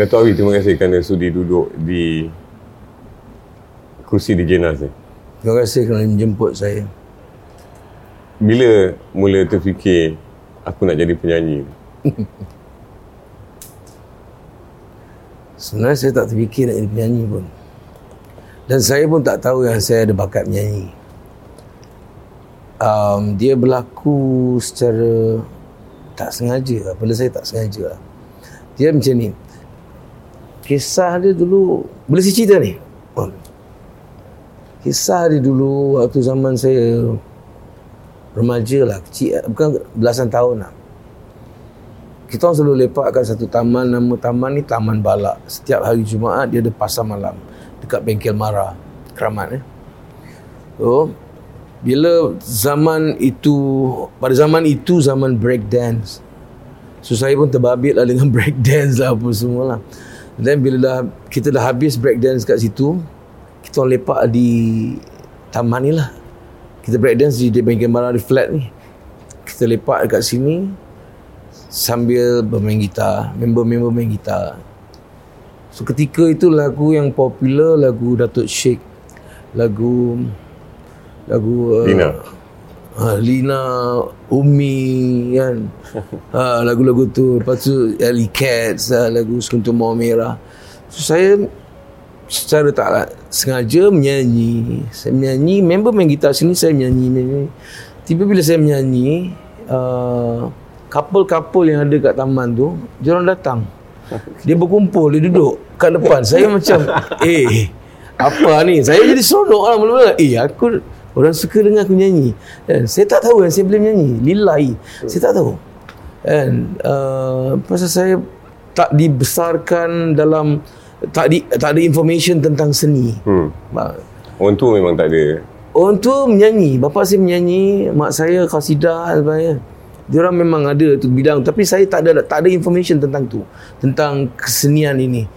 Dato' Awi, terima kasih kerana sudi duduk di kursi di Jenas ni. Terima kasih kerana menjemput saya. Bila mula terfikir aku nak jadi penyanyi? Sebenarnya saya tak terfikir nak jadi penyanyi pun. Dan saya pun tak tahu yang saya ada bakat menyanyi. Um, dia berlaku secara tak sengaja. Pada saya tak sengaja lah. Dia macam ni. Kisah dia dulu... Boleh saya cerita ni? Kisah dia dulu waktu zaman saya remaja lah. Kecil, bukan belasan tahun lah. Kita orang selalu lepak kat satu taman. Nama taman ni Taman Balak. Setiap hari Jumaat dia ada pasar malam. Dekat bengkel Mara. Keramat eh. So, bila zaman itu, pada zaman itu zaman break dance. So saya pun terbabit lah dengan break dance lah apa semua lah. Dan bila dah, kita dah habis break dance kat situ, kita orang lepak di taman ni lah. Kita break dance di, di bengkel Mara di flat ni. Kita lepak dekat sini, sambil bermain gitar member-member main gitar so ketika itu lagu yang popular lagu Datuk Sheikh lagu lagu uh, Lina uh, Lina Umi kan ha, lagu-lagu tu lepas tu Ali Cats uh, lagu Sekuntum Mawar Merah so saya secara tak sengaja menyanyi saya menyanyi member main gitar sini saya menyanyi, menyanyi. tiba bila saya menyanyi uh, couple-couple yang ada kat taman tu, dia orang datang. Dia berkumpul, dia duduk kat depan. Saya macam, eh, apa ni? Saya jadi seronok lah mula-mula. Eh, aku, orang suka dengar aku nyanyi. Dan saya tak tahu yang saya boleh nyanyi. Lillahi. Saya tak tahu. Dan, uh, pasal saya tak dibesarkan dalam, tak, di, tak ada information tentang seni. Hmm. Orang tu memang tak ada. Orang tu menyanyi. Bapa saya menyanyi, mak saya khasidah sebagainya dia orang memang ada tu bidang tapi saya tak ada tak ada information tentang tu tentang kesenian ini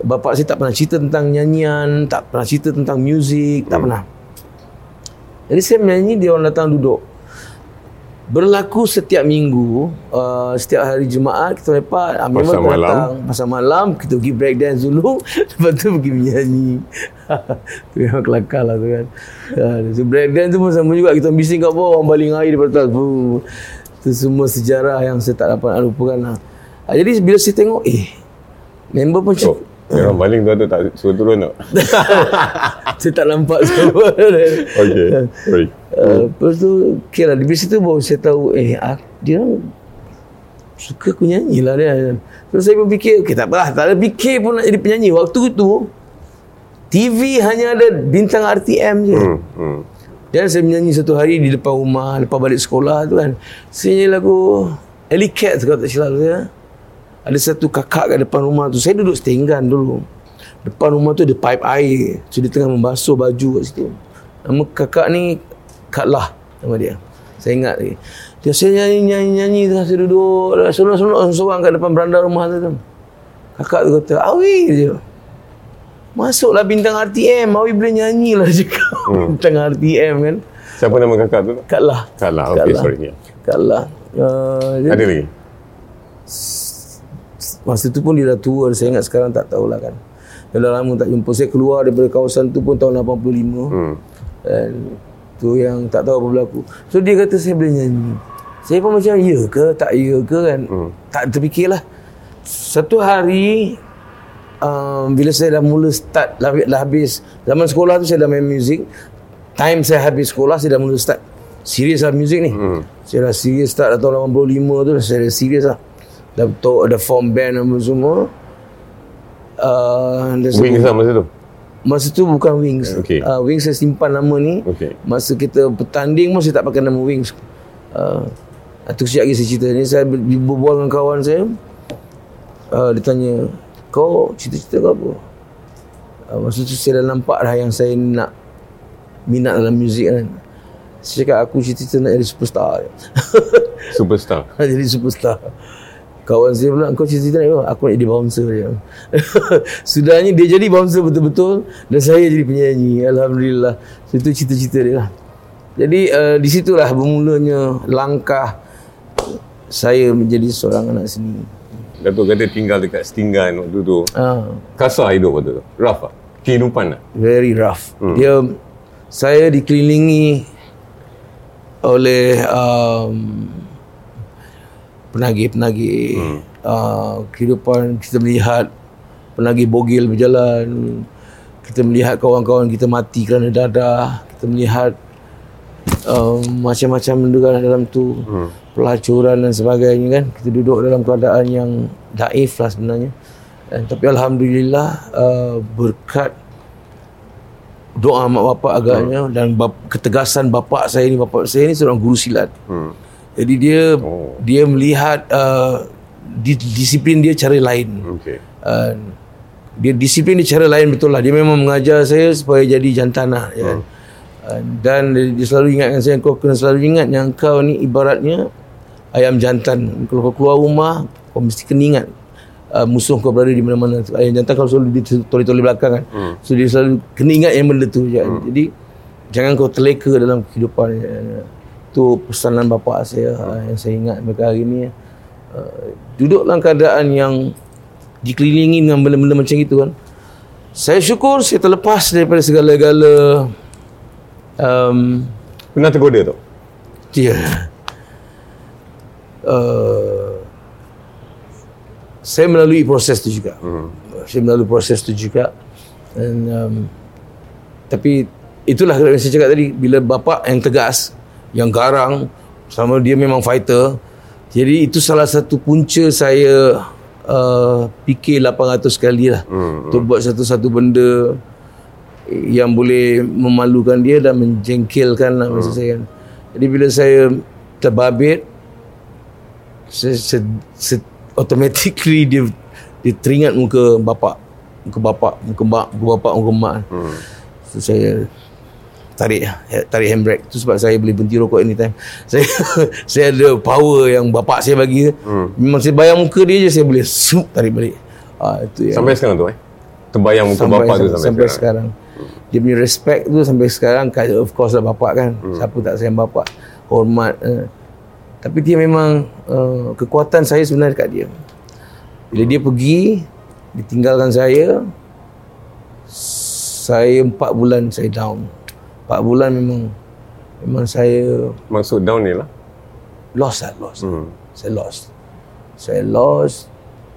bapa saya tak pernah cerita tentang nyanyian tak pernah cerita tentang muzik hmm. tak pernah jadi saya menyanyi dia orang datang duduk. Berlaku setiap minggu uh, setiap hari Jumaat kita lepak uh, pasal malam. Datang, pasal malam kita pergi break dance dulu lepas tu pergi menyanyi. Tu yang kelakar lah tu kan. Uh, so break dance tu pun sama juga kita bising kat bawah orang baling air daripada atas. Itu semua sejarah yang saya tak dapat lupakan lah. Ha, jadi bila saya tengok, eh, member pun so, ha. baling tu ada tak suruh turun tak? saya tak nampak semua. okay, baik. Uh, lepas tu, okay lah. Di situ baru saya tahu, eh, ah, dia suka aku nyanyi lah dia. So saya pun fikir, okay, tak apalah. Tak ada fikir pun nak jadi penyanyi. Waktu itu, TV hanya ada bintang RTM je. Hmm, hmm. Dan saya menyanyi satu hari di depan rumah, lepas balik sekolah tu kan. Saya nyanyi lagu Ellie Cat kalau tak silap saya. Ada satu kakak kat depan rumah tu. Saya duduk setenggan dulu. Depan rumah tu ada pipe air. So dia tengah membasuh baju kat situ. Nama kakak ni Kak Lah nama dia. Saya ingat lagi. Dia saya nyanyi-nyanyi tengah saya duduk. Seorang-seorang seorang kat depan beranda rumah tu. Kakak tu kata, Awi dia. Masuklah bintang RTM. Mawi boleh nyanyi lah juga. Hmm. bintang RTM kan. Siapa nama kakak tu? Kak Lah. Kak Lah. Okay, Kak sorry. Yeah. Kak Lah. Uh, Ada lagi? Masa tu pun dia dah tua. Saya ingat sekarang tak tahulah kan. Dia dah lama tak jumpa. Saya keluar daripada kawasan tu pun tahun 85. Hmm. Dan tu yang tak tahu apa berlaku. So dia kata saya boleh nyanyi. Saya pun macam ya ke tak ya ke kan. Hmm. Tak terfikirlah. Satu hari um, bila saya dah mula start dah, dah habis zaman sekolah tu saya dah main muzik time saya habis sekolah saya dah mula start serius lah muzik ni hmm. saya dah serius start dah tahun 85 tu saya dah serius lah dah betul ada form band apa semua uh, Wings lah masa tu? Masa tu bukan Wings okay. uh, Wings saya simpan nama ni okay. Masa kita bertanding pun saya tak pakai nama Wings uh, Itu sekejap lagi saya cerita ni Saya berbual dengan kawan saya uh, Dia tanya kau cita-cita kau apa? Uh, masa tu saya dah nampak dah yang saya nak minat dalam muzik kan. Saya cakap aku cita-cita nak jadi superstar. Superstar? jadi superstar. Kawan saya pula, kau cita-cita nak apa? Aku nak jadi bouncer dia. Sudahnya dia jadi bouncer betul-betul dan saya jadi penyanyi. Alhamdulillah. So, itu cita-cita dia lah. Jadi uh, di situlah bermulanya langkah saya menjadi seorang anak seni. Datuk kata tinggal dekat Stinggan waktu tu. Ah, Kasar hidup waktu tu. Rough lah. Kehidupan lah. very rough. Dia saya dikelilingi oleh um, penagih-penagih hmm. uh, kehidupan kita melihat penagih bogil berjalan kita melihat kawan-kawan kita mati kerana dadah kita melihat um, macam-macam benda dalam tu hmm. pelacuran dan sebagainya kan kita duduk dalam keadaan yang daif lah sebenarnya dan, tapi Alhamdulillah uh, berkat doa mak bapak agaknya dan bap, ketegasan bapak saya ni bapak saya ni seorang guru silat Hmm. Jadi dia Oh. dia melihat uh, di, disiplin dia cara lain Okay. uh, dia disiplin dia cara lain betul lah dia memang mengajar saya supaya jadi jantanah ya kan? Uh, dan dia, dia selalu ingatkan saya kau kena selalu ingat yang kau ni ibaratnya ayam jantan kalau kau keluar rumah kau mesti kena ingat uh, musuh kau berada di mana-mana ayam jantan kalau selalu di toli-toli belakang kan Hmm. so dia selalu kena ingat yang benda tu ya. jadi jangan kau terleka dalam kehidupan ya. Tu pesanan bapa saya uh, yang saya ingat sampai hari ni. Uh, duduk dalam keadaan yang dikelilingi dengan benda-benda macam itu kan. Saya syukur saya terlepas daripada segala-gala um, Pernah tergoda tu? dia uh, saya melalui proses tu juga. Hmm. saya melalui proses tu juga. Dan um, tapi itulah yang saya cakap tadi bila bapa yang tegas yang garang sama dia memang fighter jadi itu salah satu punca saya uh, fikir 800 kali lah Hmm. untuk buat satu-satu benda yang boleh memalukan dia dan menjengkelkan lah maksud saya kan. Jadi bila saya terbabit saya, saya, saya automatically dia dia teringat muka bapak muka bapak muka mak muka bapak muka mak Hmm. so saya tarik tarik handbrake tu sebab saya boleh berhenti rokok anytime saya saya ada power yang bapak saya bagi Hmm. memang saya bayang muka dia je saya boleh sup tarik balik ah itu yang Sampai sekarang tu eh? Terbayang muka sampai, bapak tu sampai, sampai, sampai sekarang. sekarang. Dia punya respect tu sampai sekarang of course lah bapak kan. Hmm. Siapa tak sayang bapak. Hormat. Uh. Tapi dia memang uh, kekuatan saya sebenarnya dekat dia. Bila dia pergi, dia tinggalkan saya, saya empat bulan saya down. Empat bulan memang memang saya Maksud down ni lah. lost lah, lost. Hmm. Saya lost. Saya lost.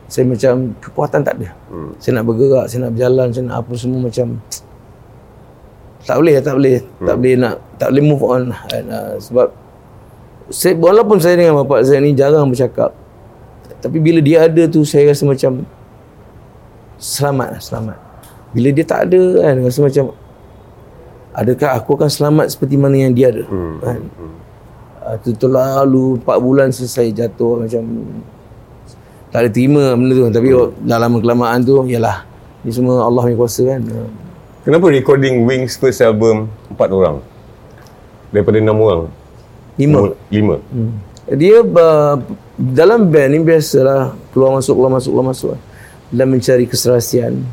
Saya macam kekuatan tak ada. Hmm. Saya nak bergerak, saya nak berjalan, saya nak apa semua macam tak boleh, tak boleh, hmm. tak boleh nak tak boleh move on and, uh, sebab saya walaupun saya dengan bapak saya ni jarang bercakap tapi bila dia ada tu saya rasa macam selamat lah, selamat. Bila dia tak ada kan rasa macam adakah aku akan selamat seperti mana yang dia ada Hmm. kan. Uh, tu terlalu 4 bulan selesai jatuh macam tak ada terima benda tu tapi hmm. dah lama kelamaan tu yalah ni semua Allah punya kuasa kan Uh, Kenapa recording Wings first album empat orang? Daripada enam orang? lima Lima. hmm. dia uh, dalam band ni biasalah keluar masuk keluar masuk keluar masuk dan mencari keserasian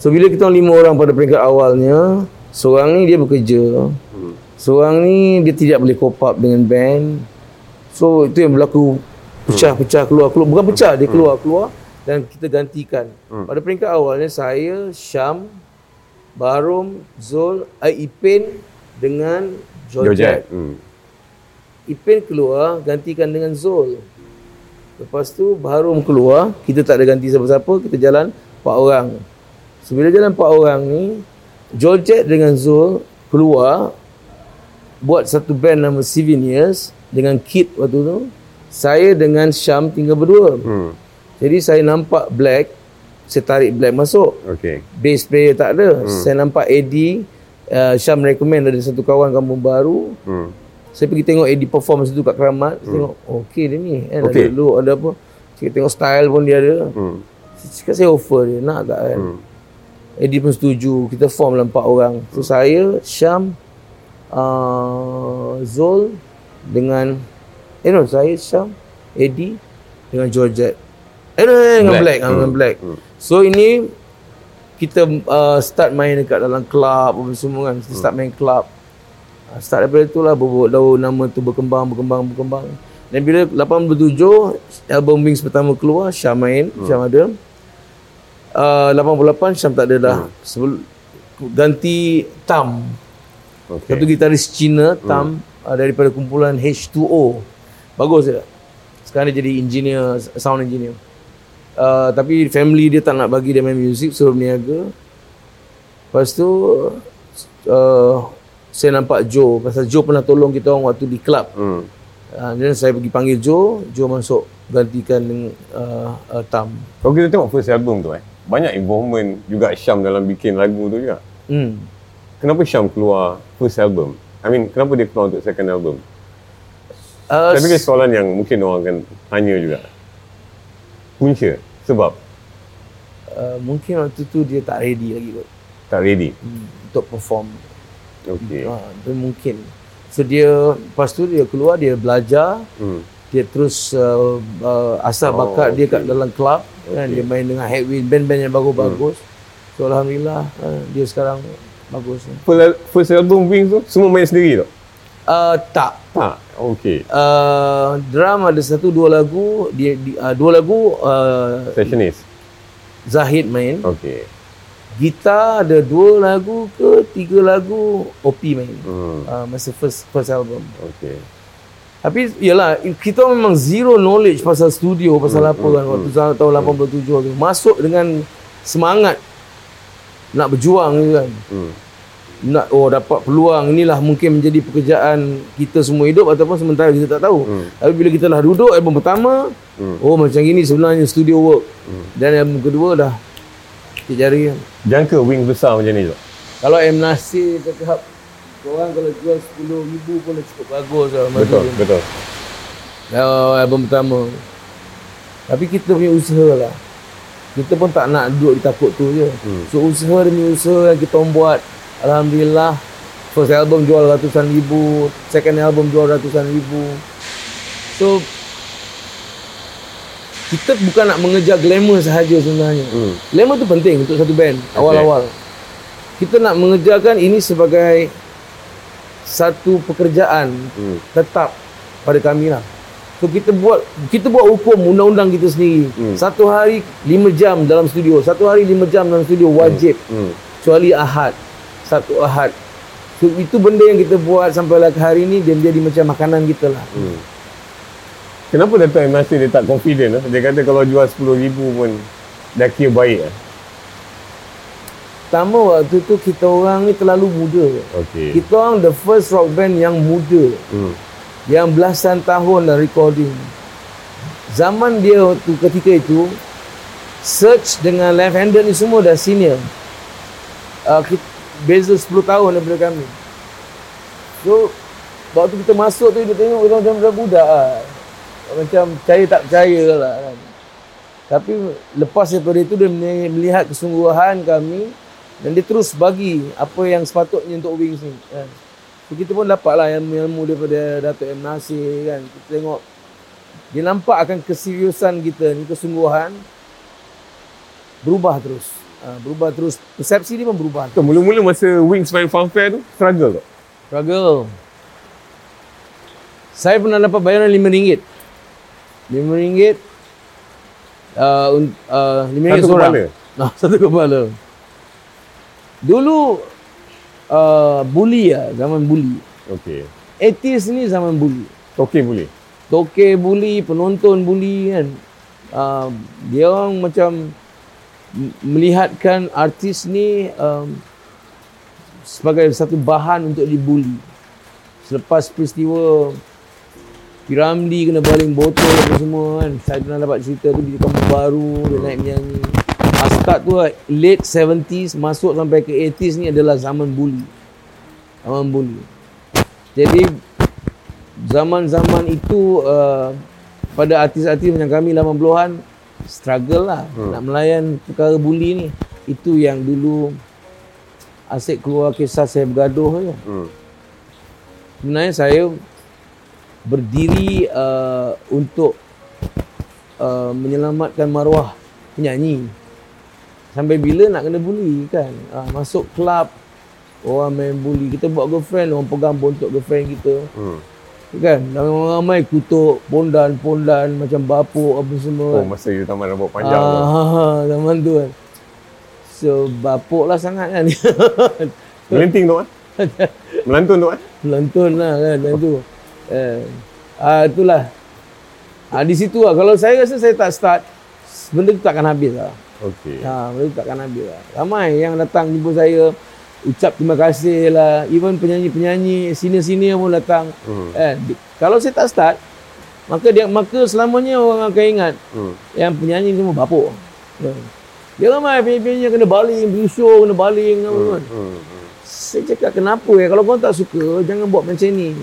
so bila kita lima orang pada peringkat awalnya seorang ni dia bekerja. Hmm. seorang ni dia tidak boleh cope up dengan band. So itu yang berlaku. Pecah-pecah keluar keluar. Bukan pecah dia keluar keluar dan kita gantikan. Pada peringkat awalnya saya Syam Barum Zul eh, Ipin dengan. Georgette Hmm. Ipin keluar gantikan dengan Zul. Lepas tu Barum keluar. Kita tak ada ganti siapa-siapa kita jalan 4 orang. So bila jalan 4 orang ni Georgette dengan Zul keluar buat satu band nama Souvenirs dengan Kid waktu tu saya dengan Syam tinggal berdua Hmm. jadi saya nampak Black saya tarik Black masuk Okay. bass player tak ada hmm. saya nampak Eddie uh, Syam recommend ada satu kawan kampung baru Hmm. saya pergi tengok Eddie perform situ kat Keramat hmm. tengok okey dia ni kan Okey. ada look ada apa saya tengok style pun dia ada Hmm. cakap saya offer dia nak tak kan Hmm. Eddie pun setuju kita form lah empat orang so saya Syam uh, Zul dengan eh no saya Syam Eddie dengan Georgette eh no, no, no, dengan Black. Black, hmm. dengan Black Hmm. so ini kita uh, start main dekat dalam club apa semua kan kita start main club uh, start daripada tu lah nama tu berkembang berkembang berkembang Dan bila 87 album Wings pertama keluar, Syam main, hmm. Syam ada. Uh, 88 Syam tak ada dah. Hmm. Sebelum ganti Tam. Okay. Satu gitaris Cina, Tam hmm. uh, daripada kumpulan H2O. Bagus dia. Sekarang dia jadi engineer, sound engineer. Uh, tapi family dia tak nak bagi dia main music, suruh berniaga. Lepas tu uh, saya nampak Joe pasal Joe pernah tolong kita orang waktu di club. Hmm. Uh, dan saya pergi panggil Joe, Joe masuk gantikan uh, uh, Tam. Kalau kita tengok first album tu eh, banyak involvement juga Syam dalam bikin lagu tu juga. Hmm. Kenapa Syam keluar first album? I mean, kenapa dia keluar untuk second album? Uh, Saya fikir soalan yang mungkin orang akan tanya juga. Punca, sebab uh, mungkin waktu tu dia tak ready lagi kot tak ready. hmm, untuk perform. Okay. Ha, tu mungkin. So dia lepas tu dia keluar dia belajar, Hmm. Dia terus uh, uh, asal Oh, bakat dia kat okay. dalam club kan Okay. dia main dengan Headwind band-band yang bagus-bagus. Hmm. So alhamdulillah uh, dia sekarang bagus. First, first album Wings tu semua main sendiri tu? Uh, tak. Tak. Okay. Uh, drum ada satu dua lagu dia di, uh, dua lagu uh, Sessionist. Zahid main. Okay. Gitar ada dua lagu ke tiga lagu OP main. Hmm. Uh, masa first first album. Okay. Tapi yalah kita memang zero knowledge pasal studio pasal Hmm, apa kan waktu tahun 87 tu. Masuk dengan semangat nak berjuang je kan. Hmm. Nak oh dapat peluang inilah mungkin menjadi pekerjaan kita semua hidup ataupun sementara kita tak tahu. Hmm. Tapi bila kita lah duduk album pertama, Hmm. oh macam gini sebenarnya studio work. Hmm. Dan album kedua dah cik jari kan. Jangka Wings besar macam ni tu? Kalau M Nasir cakap korang kalau jual 10 ribu pun dah cukup bagus lah. Betul, tu. betul. Oh, album pertama. Tapi kita punya usaha lah. Kita pun tak nak duduk di takut tu je. Hmm. So usaha demi usaha yang kita buat. Alhamdulillah. First album jual ratusan ribu. Second album jual ratusan ribu. So kita bukan nak mengejar glamour sahaja sebenarnya. Hmm. Glamour tu penting untuk satu band awal-awal. Kita nak mengejarkan ini sebagai satu pekerjaan Hmm. tetap pada kami lah. So kita buat kita buat hukum undang-undang kita sendiri. Hmm. Satu hari lima jam dalam studio, satu hari lima jam dalam studio wajib. Hmm. Kecuali Ahad. Satu Ahad. So itu benda yang kita buat sampai lah ke hari ni dia menjadi macam makanan kita lah. Hmm. Kenapa Dato' M. Nasir dia tak confident? eh? Dia kata kalau jual RM10,000 pun dah kira baik. eh? Pertama waktu tu kita orang ni terlalu muda. Okay. Kita orang the first rock band yang muda. Hmm. yang belasan tahun dah recording. Zaman dia waktu ketika itu, Search dengan Left Handed ni semua dah senior. Uh, kita, beza 10 tahun daripada kami. So, waktu kita masuk tu, dia tengok kita macam budak budak lah. Macam percaya tak percaya lah kan. Tapi lepas daripada itu, dia melihat kesungguhan kami dan dia terus bagi apa yang sepatutnya untuk Wings ni. Kan. So, kita pun dapat lah ilmu-ilmu daripada Dato' M. Nasir kan. Kita tengok dia nampak akan keseriusan kita ni, kesungguhan berubah terus. Ha, berubah terus. Persepsi dia pun berubah. So, mula-mula masa Wings main fanfare tu, struggle tak? Struggle. Saya pernah dapat bayaran RM5. RM5 uh, uh, RM5 Satu seorang. kepala? Nah, satu kepala. Dulu uh, bully lah, zaman bully. Okay. 80s ni zaman bully. Okay boleh? Toke bully, penonton bully kan. Uh, dia orang macam melihatkan artis ni um, sebagai satu bahan untuk dibuli. Selepas peristiwa Piramli kena baling botol apa semua kan. Saya pernah dapat cerita tu di kampung baru, dia naik menyanyi. Ah, start tu late 70s masuk sampai ke 80s ni adalah zaman bully. Zaman bully. Jadi zaman-zaman itu uh, pada artis-artis macam kami 80-an struggle lah hmm. nak melayan perkara bully ni. Itu yang dulu asyik keluar kisah saya bergaduh je. Hmm. Sebenarnya saya berdiri uh, untuk uh, menyelamatkan maruah penyanyi. Sampai bila nak kena bully kan? Uh, masuk kelab orang main bully. Kita buat girlfriend, orang pegang bontot girlfriend kita. Hmm. kan ramai-ramai kutuk pondan-pondan macam bapuk apa semua Oh, masa you taman rambut panjang tu. ah, zaman tu kan so bapuk lah sangat kan Melenting tu kan? Melantun tu kan? Melantun lah kan time tu. Eh, ah, itulah. Ah, di situ lah. Kalau saya rasa saya tak start, benda tu takkan habis lah. Okey. Ha, tu takkan habis lah. Ramai yang datang jumpa saya, ucap terima kasih lah. Even penyanyi-penyanyi, senior-senior pun datang. Hmm. Eh, di, kalau saya tak start, maka dia maka selamanya orang akan ingat Hmm. yang penyanyi semua bapuk. Ya. Dia ramai penyanyi-penyanyi kena baling, berusur, kena baling. apa kan. Hmm. hmm. Saya cakap kenapa ya kalau kau tak suka jangan buat macam ni.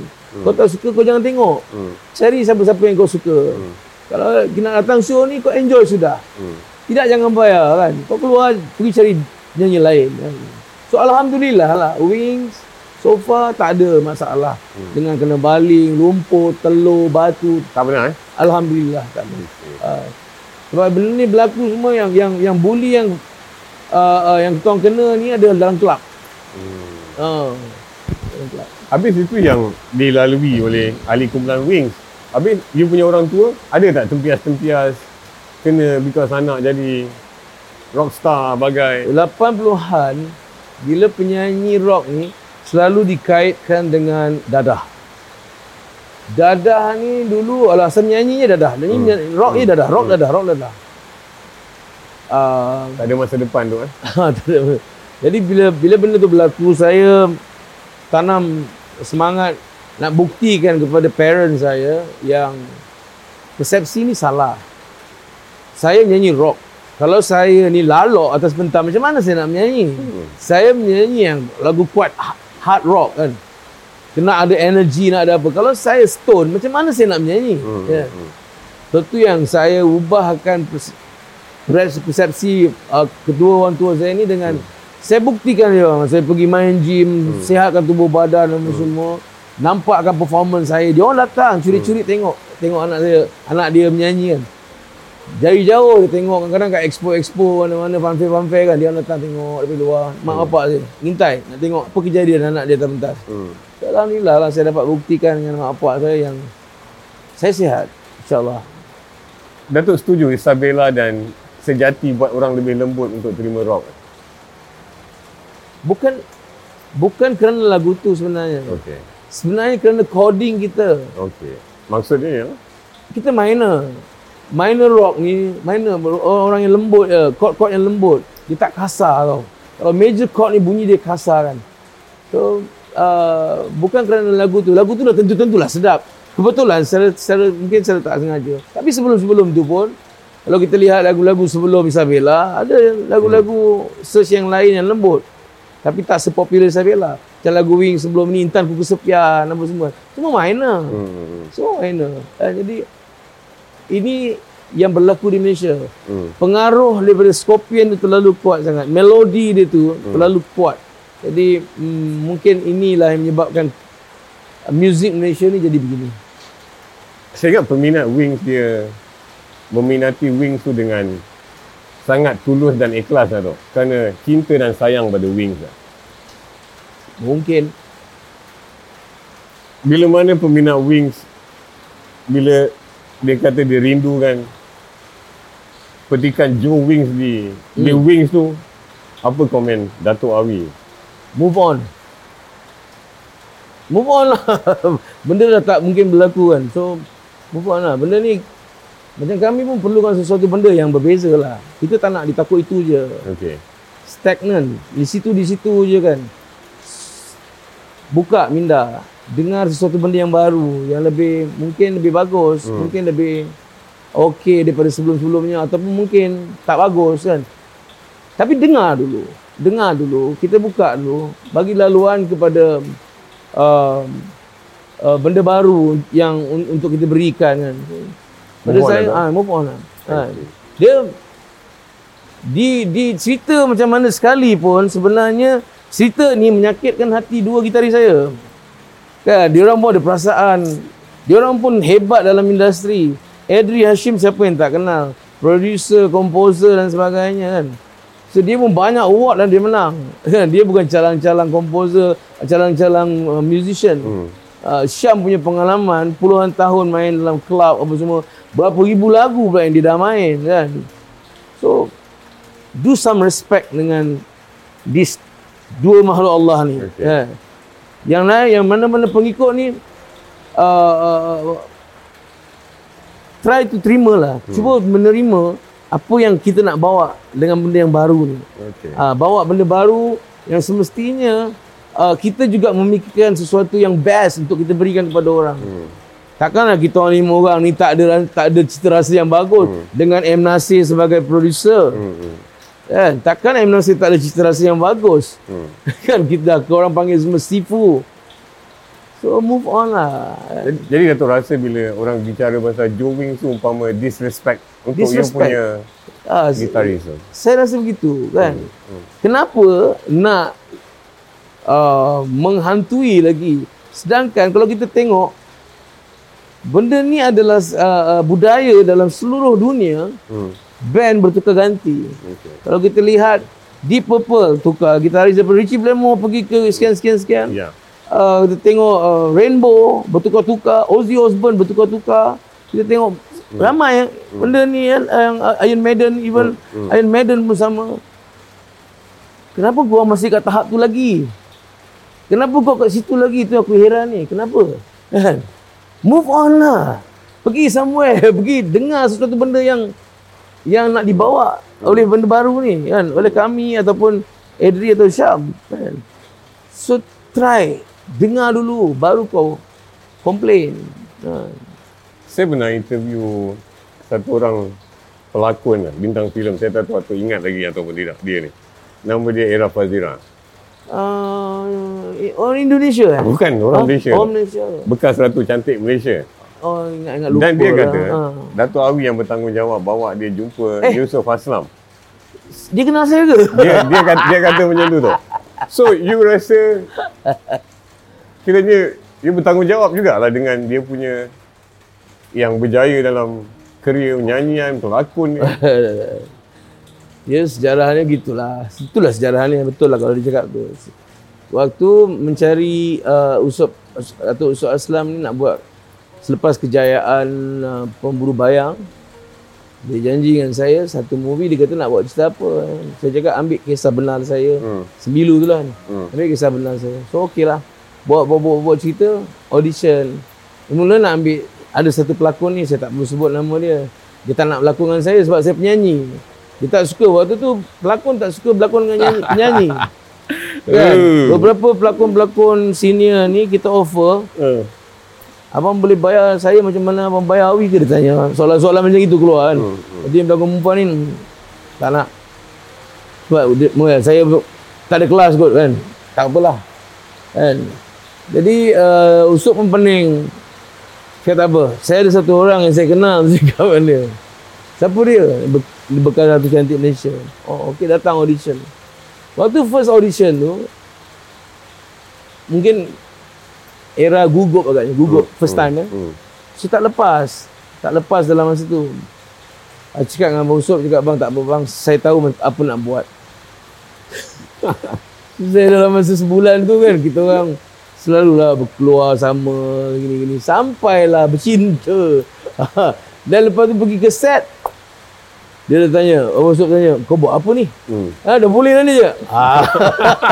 Kau tak suka kau jangan tengok. Hmm. Cari siapa-siapa yang kau suka. Hmm. Kalau nak datang show ni kau enjoy sudah. Hmm. Tidak jangan bayar kan. Kau keluar pergi cari nyanyi lain. kan. So alhamdulillah lah Wings so far tak ada masalah Hmm. dengan kena baling, lumpur, telur, batu. Tak benar eh? Alhamdulillah tak ada. Uh, sebab benda ni berlaku semua yang yang yang bully yang uh, uh, yang kita orang kena ni adalah dalam kelab. Hmm. Uh, dalam kelab. Habis itu yang dilalui oleh ahli kumpulan Wings. Habis you punya orang tua ada tak tempias-tempias kena because anak jadi rockstar bagai 80-an bila penyanyi rock ni selalu dikaitkan dengan dadah. Dadah ni dulu ala asal nyanyinya dadah. Dia ni Hmm. rock ni dadah, rock Hmm. dadah, rock dadah. Ah, tak ada masa depan tu eh. tak ada. Jadi bila bila benda tu berlaku saya tanam semangat nak buktikan kepada parents saya yang persepsi ni salah. Saya menyanyi rock. Kalau saya ni lalok atas pentas macam mana saya nak menyanyi? Hmm. Saya menyanyi yang lagu kuat ha- hard rock kan. Kena ada energi nak ada apa. Kalau saya stone macam mana saya nak menyanyi? Hmm. Ya. Hmm. Tentu yang saya ubahkan pers- pers- persepsi uh, kedua orang tua saya ni dengan saya buktikan dia orang. Saya pergi main gym, sihatkan tubuh badan dan semua. Nampakkan performance saya. Dia orang datang curi-curi tengok tengok anak saya, anak dia menyanyi kan. Jauh-jauh dia tengok kadang-kadang kat expo-expo mana-mana fanfare-fanfare kan dia datang tengok dari luar. Mak bapak saya ngintai nak tengok apa kejadian anak dia atas pentas. Hmm. Alhamdulillah lah saya dapat buktikan dengan mak bapak saya yang saya sihat insyaAllah. Datuk setuju Isabella dan sejati buat orang lebih lembut untuk terima rock. Bukan bukan kerana lagu tu sebenarnya. Okey. Sebenarnya kerana coding kita. Okey. Maksudnya ya. Kita minor. Minor rock ni, minor orang yang lembut je, chord-chord yang lembut. Dia tak kasar tau. Kalau major chord ni bunyi dia kasar kan. So, uh, bukan kerana lagu tu. Lagu tu dah tentu-tentulah sedap. Kebetulan secara, secara mungkin secara tak sengaja. Tapi sebelum-sebelum tu pun kalau kita lihat lagu-lagu sebelum Isabella, ada lagu-lagu search yang lain yang lembut. Tapi tak sepopular Isabella. Macam lagu Wing sebelum ni, Intan Kuku Sepian, apa semua. Semua minor. Hmm. Semua minor. Eh, jadi ini yang berlaku di Malaysia. Hmm. Pengaruh daripada Scorpion tu terlalu kuat sangat. Melodi dia tu terlalu kuat. Jadi mm, mungkin inilah yang menyebabkan uh, muzik Malaysia ni jadi begini. Saya ingat peminat Wings dia meminati Wings tu dengan sangat tulus dan ikhlas lah tu. Kerana cinta dan sayang pada Wings lah. Mungkin Bila mana peminat Wings bila dia kata dia rindukan petikan Joe Wings di hmm. di Wings tu apa komen Datuk Awi? move on. Move on lah. Benda dah tak mungkin berlaku kan. So move on lah. Benda ni macam kami pun perlukan sesuatu benda yang berbeza lah. Kita tak nak ditakut itu je. Okey. stagnan di situ di situ je kan buka minda dengar sesuatu benda yang baru yang lebih mungkin lebih bagus Hmm. mungkin lebih okey daripada sebelum-sebelumnya ataupun mungkin tak bagus kan tapi dengar dulu dengar dulu kita buka dulu bagi laluan kepada uh, uh, benda baru yang un- untuk kita berikan kan pada Move saya lah, ah move on lah ha. Dia di di cerita macam mana sekalipun sebenarnya cerita ni menyakitkan hati dua gitaris saya. Kan, dia orang pun ada perasaan. Dia orang pun hebat dalam industri. Adri Hashim siapa yang tak kenal? Producer, komposer dan sebagainya kan. So dia pun banyak award dan dia menang. Kan, dia bukan calang-calang komposer, calang-calang uh, musician. Hmm. uh, Syam punya pengalaman puluhan tahun main dalam kelab apa semua berapa ribu lagu pula yang dia dah main kan so do some respect dengan this dua makhluk Allah ni Okay. kan yang lain yang mana-mana pengikut ni uh, uh, try to terima lah cuba menerima apa yang kita nak bawa dengan benda yang baru ni Okey. uh, bawa benda baru yang semestinya uh, kita juga memikirkan sesuatu yang best untuk kita berikan kepada orang. Hmm. Takkanlah kita orang lima orang ni tak ada tak ada cita rasa yang bagus dengan M Nasir sebagai producer. Hmm. Hmm. Kan? Takkan M Nasir tak ada cita rasa yang bagus. Hmm. kan kita orang panggil semua sifu. So move on lah. Jadi, jadi Datuk rasa bila orang bicara pasal Joe Wing tu umpama disrespect untuk Disrespect. yang punya Ah, gitaris tu. Saya rasa begitu kan. Hmm. Kenapa nak uh, menghantui lagi? Sedangkan kalau kita tengok benda ni adalah uh, uh, budaya dalam seluruh dunia, Hmm. Band bertukar ganti. Okay. Kalau kita lihat Deep Purple tukar gitaris daripada Richie Blackmore pergi ke sekian sekian sekian. Ya. Uh, kita tengok uh, Rainbow bertukar-tukar, Ozzy Osbourne bertukar-tukar. Kita tengok ramai yang benda ni kan yang uh, Iron Maiden even Iron Maiden pun sama. Kenapa gua masih kat tahap tu lagi? Kenapa kau kat situ lagi? Tu aku heran ni. Kenapa? Kan? Move on lah. Pergi somewhere, pergi dengar sesuatu benda yang yang nak dibawa oleh benda baru ni kan oleh kami ataupun Adri atau Syam kan. So try dengar dulu baru kau complain. Ha. Saya pernah interview satu orang pelakon lah, bintang filem. Saya tak tahu atau ingat lagi ataupun tidak dia ni. Nama dia Era Fazira. Uh, orang Indonesia eh? Bukan orang Ah, Malaysia. Orang Malaysia. Bekas Ratu Cantik Malaysia. Oh ingat ingat lupa. Dan dia lah. kata, Ha. Datuk Awi yang bertanggungjawab bawa dia jumpa Eh. Yusuf Aslam. Dia kenal saya ke? Dia dia kata, dia kata macam tu tu. So you rasa kiranya dia bertanggungjawab jugalah dengan dia punya yang berjaya dalam kerjaya nyanyian, pelakon ni. Ya sejarahnya gitulah. Itulah sejarahnya betul lah kalau dia cakap tu. Waktu mencari uh, Usop atau Usop Aslam ni nak buat selepas kejayaan uh, pemburu bayang dia janji dengan saya satu movie dia kata nak buat cerita apa saya cakap ambil kisah benar saya. Hmm. sembilu tu lah. Hmm. ambil kisah benar saya. So okey lah. Buat, buat, buat, buat cerita audition. Mula nak ambil ada satu pelakon ni saya tak perlu sebut nama dia. Dia tak nak berlakon dengan saya sebab saya penyanyi. Dia tak suka. Waktu tu pelakon tak suka berlakon dengan nyanyi, penyanyi. Kan? Oh. beberapa pelakon-pelakon senior ni kita offer Uh. Abang boleh bayar saya macam mana abang bayar Awi ke dia tanya. Soalan-soalan macam itu keluar kan. Hmm, Jadi yang pelakon perempuan ni tak nak. Sebab dia, saya tak ada kelas kot kan. Tak apalah. Kan. Jadi uh, Usop pun pening. Kata apa? Saya ada satu orang yang saya kenal cakap dengan dia. Siapa dia? Be- Dia bekas Ratu Cantik Malaysia. Oh okey datang audition. Waktu first audition tu mungkin era gugup agaknya gugup first time eh Hmm. so tak lepas tak lepas dalam masa tu Aku cakap dengan Abang Usop cakap bang tak apa bang saya tahu apa nak buat saya dalam masa sebulan tu kan kita orang selalulah berkeluar sama gini-gini sampailah bercinta dan lepas tu pergi ke set dia dah tanya Abang Usop tanya kau buat apa ni Hmm. Ha, dah boleh dah ni je. Ah.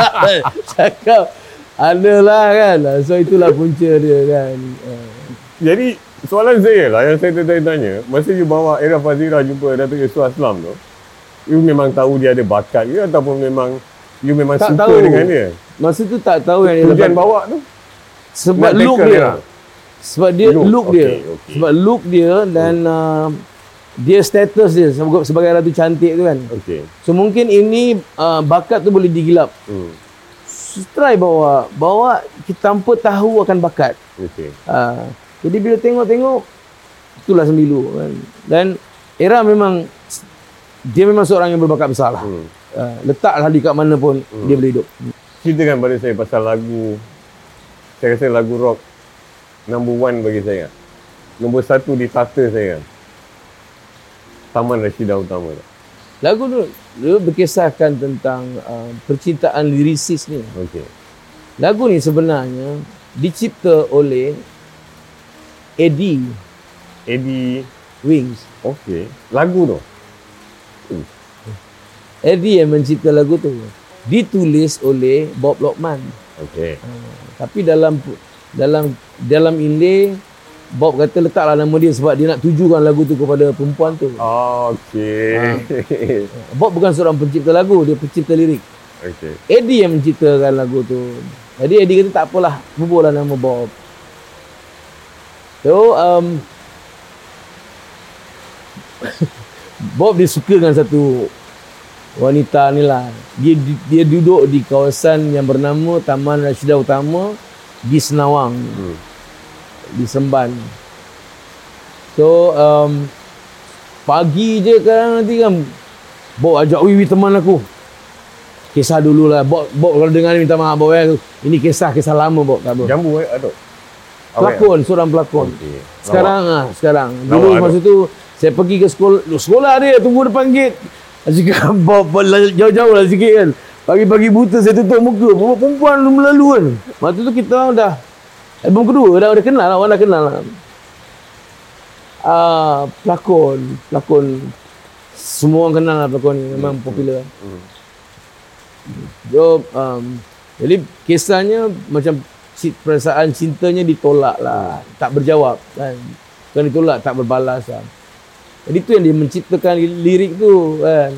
Cakap adalah kan. So itulah punca dia kan. Ah. Jadi soalan saya lah yang saya tanya-tanya, masa you bawa Era Fazira jumpa Datuk Yusuf Aslam tu, you memang tahu dia ada bakat ke ataupun memang you memang Tak suka tahu. dengan dia? Masa tu tak tahu yang dia Tujuan dapat bawa tu? sebab nak look dia. dia. Sebab dia Look, look, dia. okey, okey. Sebab look dia dan uh, dia status dia sebagai, sebagai ratu cantik tu kan. Okey. So mungkin ini uh, bakat tu boleh digilap. Hmm. Try bawa. Bawa kita tanpa tahu akan bakat. Okey. Ha, jadi bila tengok-tengok itulah sembilu kan. Dan Era memang dia memang seorang yang berbakat besar lah. Hmm. Ha, letaklah di kat mana pun dia boleh hidup. Ceritakan pada saya pasal lagu saya rasa lagu rock number one bagi saya. Nombor satu di tata saya. Taman Rashidah Utama. Lagu tu dia berkisahkan tentang uh, percintaan lirisis ni. Okey. Lagu ni sebenarnya dicipta oleh Eddie Eddie. Wings. Okay. Lagu tu. Eddie yang mencipta lagu tu. Ditulis oleh Bob Lokman. Okay. Tapi dalam dalam dalam inlay Bob kata letaklah nama dia sebab dia nak tujukan lagu tu kepada perempuan tu. Okay. Bob bukan seorang pencipta lagu, dia pencipta lirik. okay. Eddie yang menciptakan lagu tu. Jadi Eddie kata tak apalah, bubuhlah nama Bob. So, um, Bob dia suka dengan satu wanita ni lah. Dia, dia duduk di kawasan yang bernama Taman Rashidah Utama di Senawang. Hmm. Di Semban. So, um, pagi je kadang nanti kan Bob ajak Wiwi teman aku. Kisah dulu lah. Bob, Bob kalau dengar ni minta maaf Bob eh. Ini kisah, kisah lama Bob. Tak apa. Jambu eh, aduk. Pelakon, seorang pelakon. Okay. Sekarang ah, sekarang. Dulu Lawak masa tu saya pergi ke sekolah, sekolah dia tunggu depan gate. Cakap Bob jauh-jauh lah sikit kan. Pagi-pagi buta saya tutup muka. Perempuan lu melalu kan. Masa tu kita dah album kedua dah dah kenal lah, orang dah kenal lah. Ah, pelakon, pelakon semua orang kenal lah pelakon ni memang popular. Hmm. So, um, jadi kisahnya macam perasaan cintanya ditolak lah. Tak berjawab kan. Bukan ditolak, tak berbalas lah. Jadi tu yang dia menciptakan li- lirik tu kan.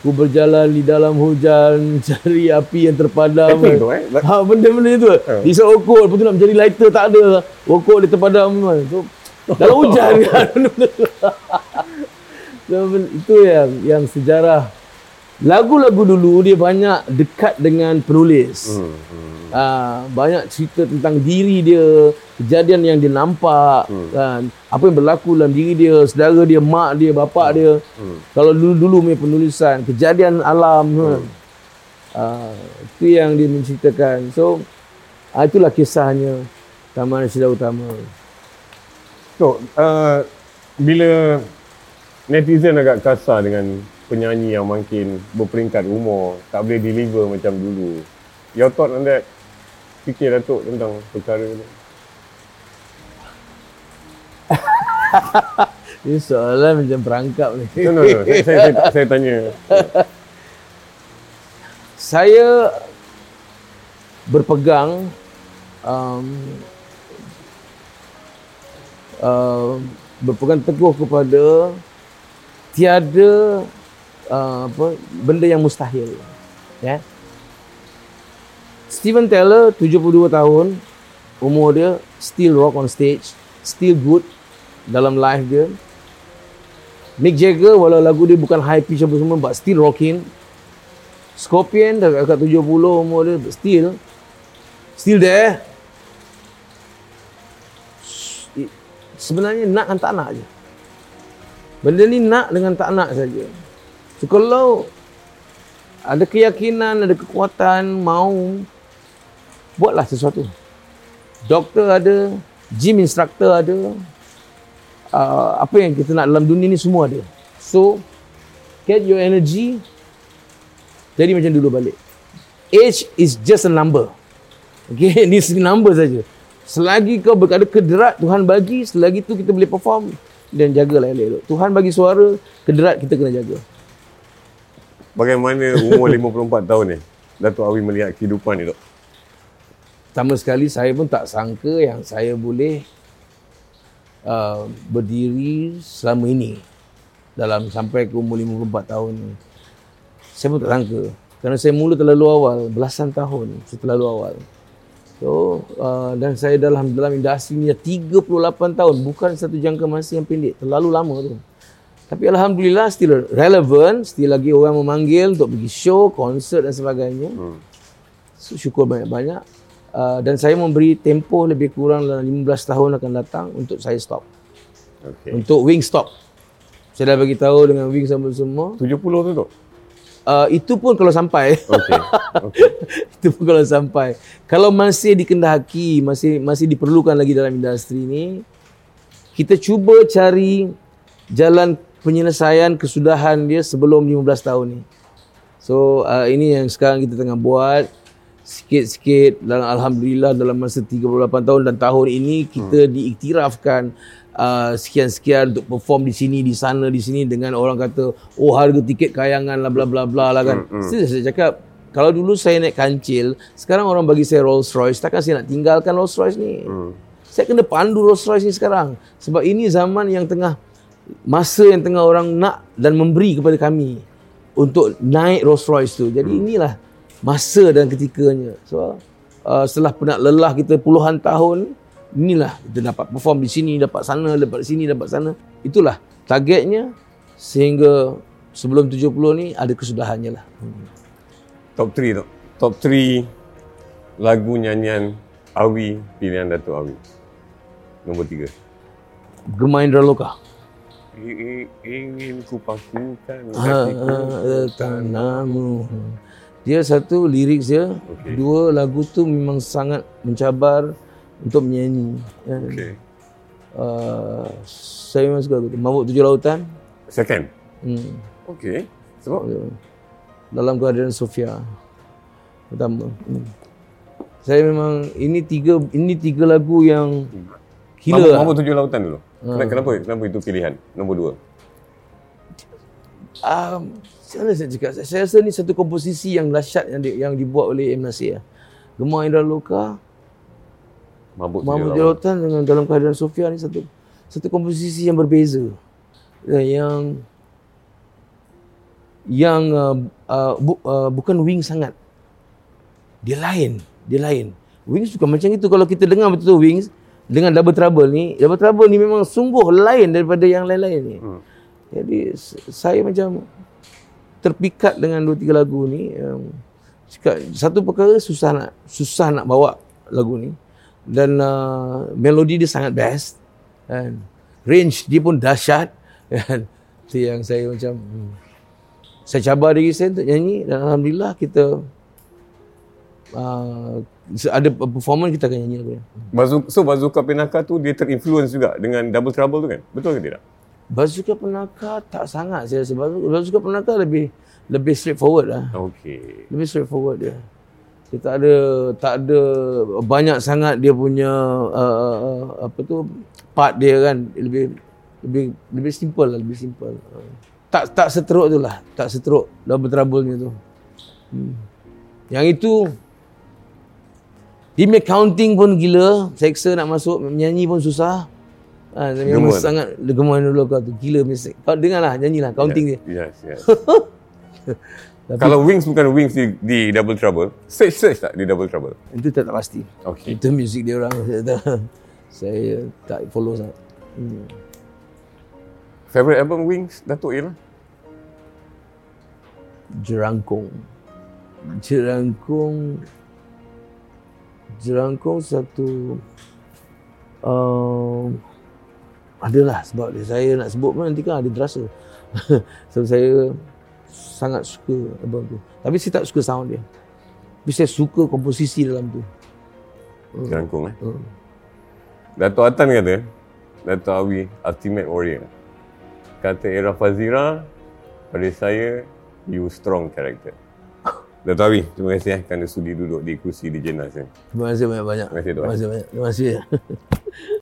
Ku berjalan di dalam hujan cari api yang terpadam. Tapping tu eh. Ha, benda-benda tu. Ha. Isap okok, lepas tu nak mencari lighter tak ada. Okok dia terpadam. So, dalam hujan kan. so, itu yang yang sejarah. Lagu-lagu dulu dia banyak dekat dengan penulis. Hmm. hmm. Ah, banyak cerita tentang diri dia, kejadian yang dia nampak, Hmm. kan. Apa yang berlaku dalam diri dia, saudara dia, mak dia, bapak dia. Hmm. Kalau dulu-dulu punya penulisan, kejadian alam kan. Ah, itu yang dia menceritakan. So, ah, itulah kisahnya Taman Rashidah Utama. So, uh, bila netizen agak kasar dengan penyanyi yang makin berperingkat umur, tak boleh deliver macam dulu. Your thought on that? Fikir Datuk tentang perkara ni. Ini soalan macam perangkap ni. No, no, no. Saya, saya, saya, saya tanya. saya berpegang um, uh, berpegang teguh kepada tiada uh, apa benda yang mustahil ya. Steven Tyler 72 tahun umur dia still rock on stage still good dalam live dia. Mick Jagger walau lagu dia bukan high pitch apa semua but still rocking Scorpion dah kat 70 umur dia but still still there. Sebenarnya nak dan tak nak je. Benda ni nak dengan tak nak saja so kalau ada keyakinan ada kekuatan mau buatlah sesuatu doktor ada gym instructor ada uh, apa yang kita nak dalam dunia ni semua ada so get your energy jadi macam dulu balik. Age is just a number. Okay, ni number saja. Selagi kau berada kederat Tuhan bagi, selagi tu kita boleh perform dan jagalah elok-elok. Tuhan bagi suara, kederat kita kena jaga. Bagaimana umur 54 tahun ni? Datuk Awi melihat kehidupan ni, Dok. Pertama sekali saya pun tak sangka yang saya boleh uh, berdiri selama ini dalam sampai ke umur 54 tahun ni. Saya pun tak sangka. Kerana saya mula terlalu awal, belasan tahun saya terlalu awal. So, uh, dan saya dalam dalam industri ni dah 38 tahun, bukan satu jangka masa yang pendek, terlalu lama tu. Tapi Alhamdulillah still relevant, still lagi orang memanggil untuk pergi show, konsert dan sebagainya. Hmm. So, syukur banyak-banyak. Uh, dan saya memberi tempoh lebih kurang dalam 15 tahun akan datang untuk saya stop. Okay. Untuk wing stop. Saya dah bagi tahu dengan wing sama semua. 70 tu, Dok? Uh, itu pun kalau sampai. Okay. okay. itu pun kalau sampai. Kalau masih dikendaki, masih masih diperlukan lagi dalam industri ni, kita cuba cari jalan penyelesaian kesudahan dia sebelum 15 tahun ni. So uh, ini yang sekarang kita tengah buat. sikit-sikit dan alhamdulillah dalam masa 38 tahun dan tahun ini kita hmm. diiktirafkan uh, sekian-sekian untuk perform di sini di sana di sini dengan orang kata oh harga tiket kayangan lah bla bla bla lah kan. Hmm. Hmm. Saya cakap kalau dulu saya naik kancil, sekarang orang bagi saya Rolls Royce, takkan saya nak tinggalkan Rolls Royce ni. Hmm. Saya kena pandu Rolls Royce ni sekarang. Sebab ini zaman yang tengah, masa yang tengah orang nak dan memberi kepada kami untuk naik Rolls Royce tu. Jadi hmm. inilah masa dan ketikanya. So, uh, setelah penat lelah kita puluhan tahun, inilah kita dapat perform di sini, dapat sana, dapat sini, dapat sana. Itulah targetnya sehingga sebelum 70 ni ada kesudahannya lah. Hmm. Top 3 tu. Top 3 lagu nyanyian Awi pilihan Datuk Awi. Nombor 3. Gemah Indra Loka. Ingin ku pakukan ha, tanahmu. Dia satu lirik dia, okay. dua lagu tu memang sangat mencabar untuk menyanyi. Kan? Okay. Uh, saya memang suka lagu tu. Mabuk Tujuh Lautan. Second? Hmm. Okay. Sebab? Uh, dalam kehadiran Sofia pertama. Hmm. Saya memang ini tiga ini tiga lagu yang gila. Mama, Mama tujuh lautan dulu. Ha. Kenapa kenapa itu pilihan nombor dua? Um, saya saya cakap, saya rasa ni satu komposisi yang dahsyat yang di, yang dibuat oleh M Nasir. Gemar Indra Loka, Mabuk Tujuh Lautan dengan dalam kehadiran Sofia ni satu satu komposisi yang berbeza. Yang yang uh, uh, bu, uh, bukan wing sangat. Dia lain, dia lain. Wings bukan macam itu kalau kita dengar betul Wings dengan Double Trouble ni, Double Trouble ni memang sungguh lain daripada yang lain-lain ni. Hmm. Jadi saya macam terpikat dengan dua tiga lagu ni. Um, satu perkara susah nak susah nak bawa lagu ni dan uh, melodi dia sangat best and range dia pun dahsyat kan. Itu yang saya macam hmm saya cabar diri saya untuk nyanyi dan alhamdulillah kita uh, ada performance kita akan nyanyi lagu ni. So Bazooka Penaka tu dia terinfluence juga dengan Double Trouble tu kan? Betul ke tidak? Bazooka Penaka tak sangat saya rasa. Bazooka Penaka lebih lebih straightforward lah. Okay. Lebih straightforward dia. Dia tak ada tak ada banyak sangat dia punya uh, uh, apa tu part dia kan lebih lebih lebih simple lah, lebih simple. Uh tak tak seteruk tu lah tak seteruk double trouble-nya tu hmm. yang itu dia counting pun gila. Seksa nak masuk menyanyi pun susah. Ha, memang sangat gemar dulu kau tu gila mesti kau dengarlah nyanyilah counting yes, dia. yes yes. Tapi, kalau wings bukan wings di, di double trouble. Search search tak di double trouble? Itu tak, tak pasti. Okay. itu music dia orang. Saya tak follow sangat. Hmm. Favorite album Wings Datuk ialah? Jerangkung. Jerangkung Jerangkung satu um, adalah sebab dia saya nak sebut pun nanti kan ada terasa. so saya sangat suka album tu. Tapi saya tak suka sound dia. Tapi saya suka komposisi dalam tu. Jerangkung eh. Hmm. Datuk Atan kata, Datuk Awi Ultimate Warrior kata Era Fazira pada saya you strong character. Dato' Awi, terima kasih eh, kerana sudi duduk di kursi di Jenas. Eh. Terima kasih banyak-banyak. Terima kasih, Terima kasih banyak. Terima kasih.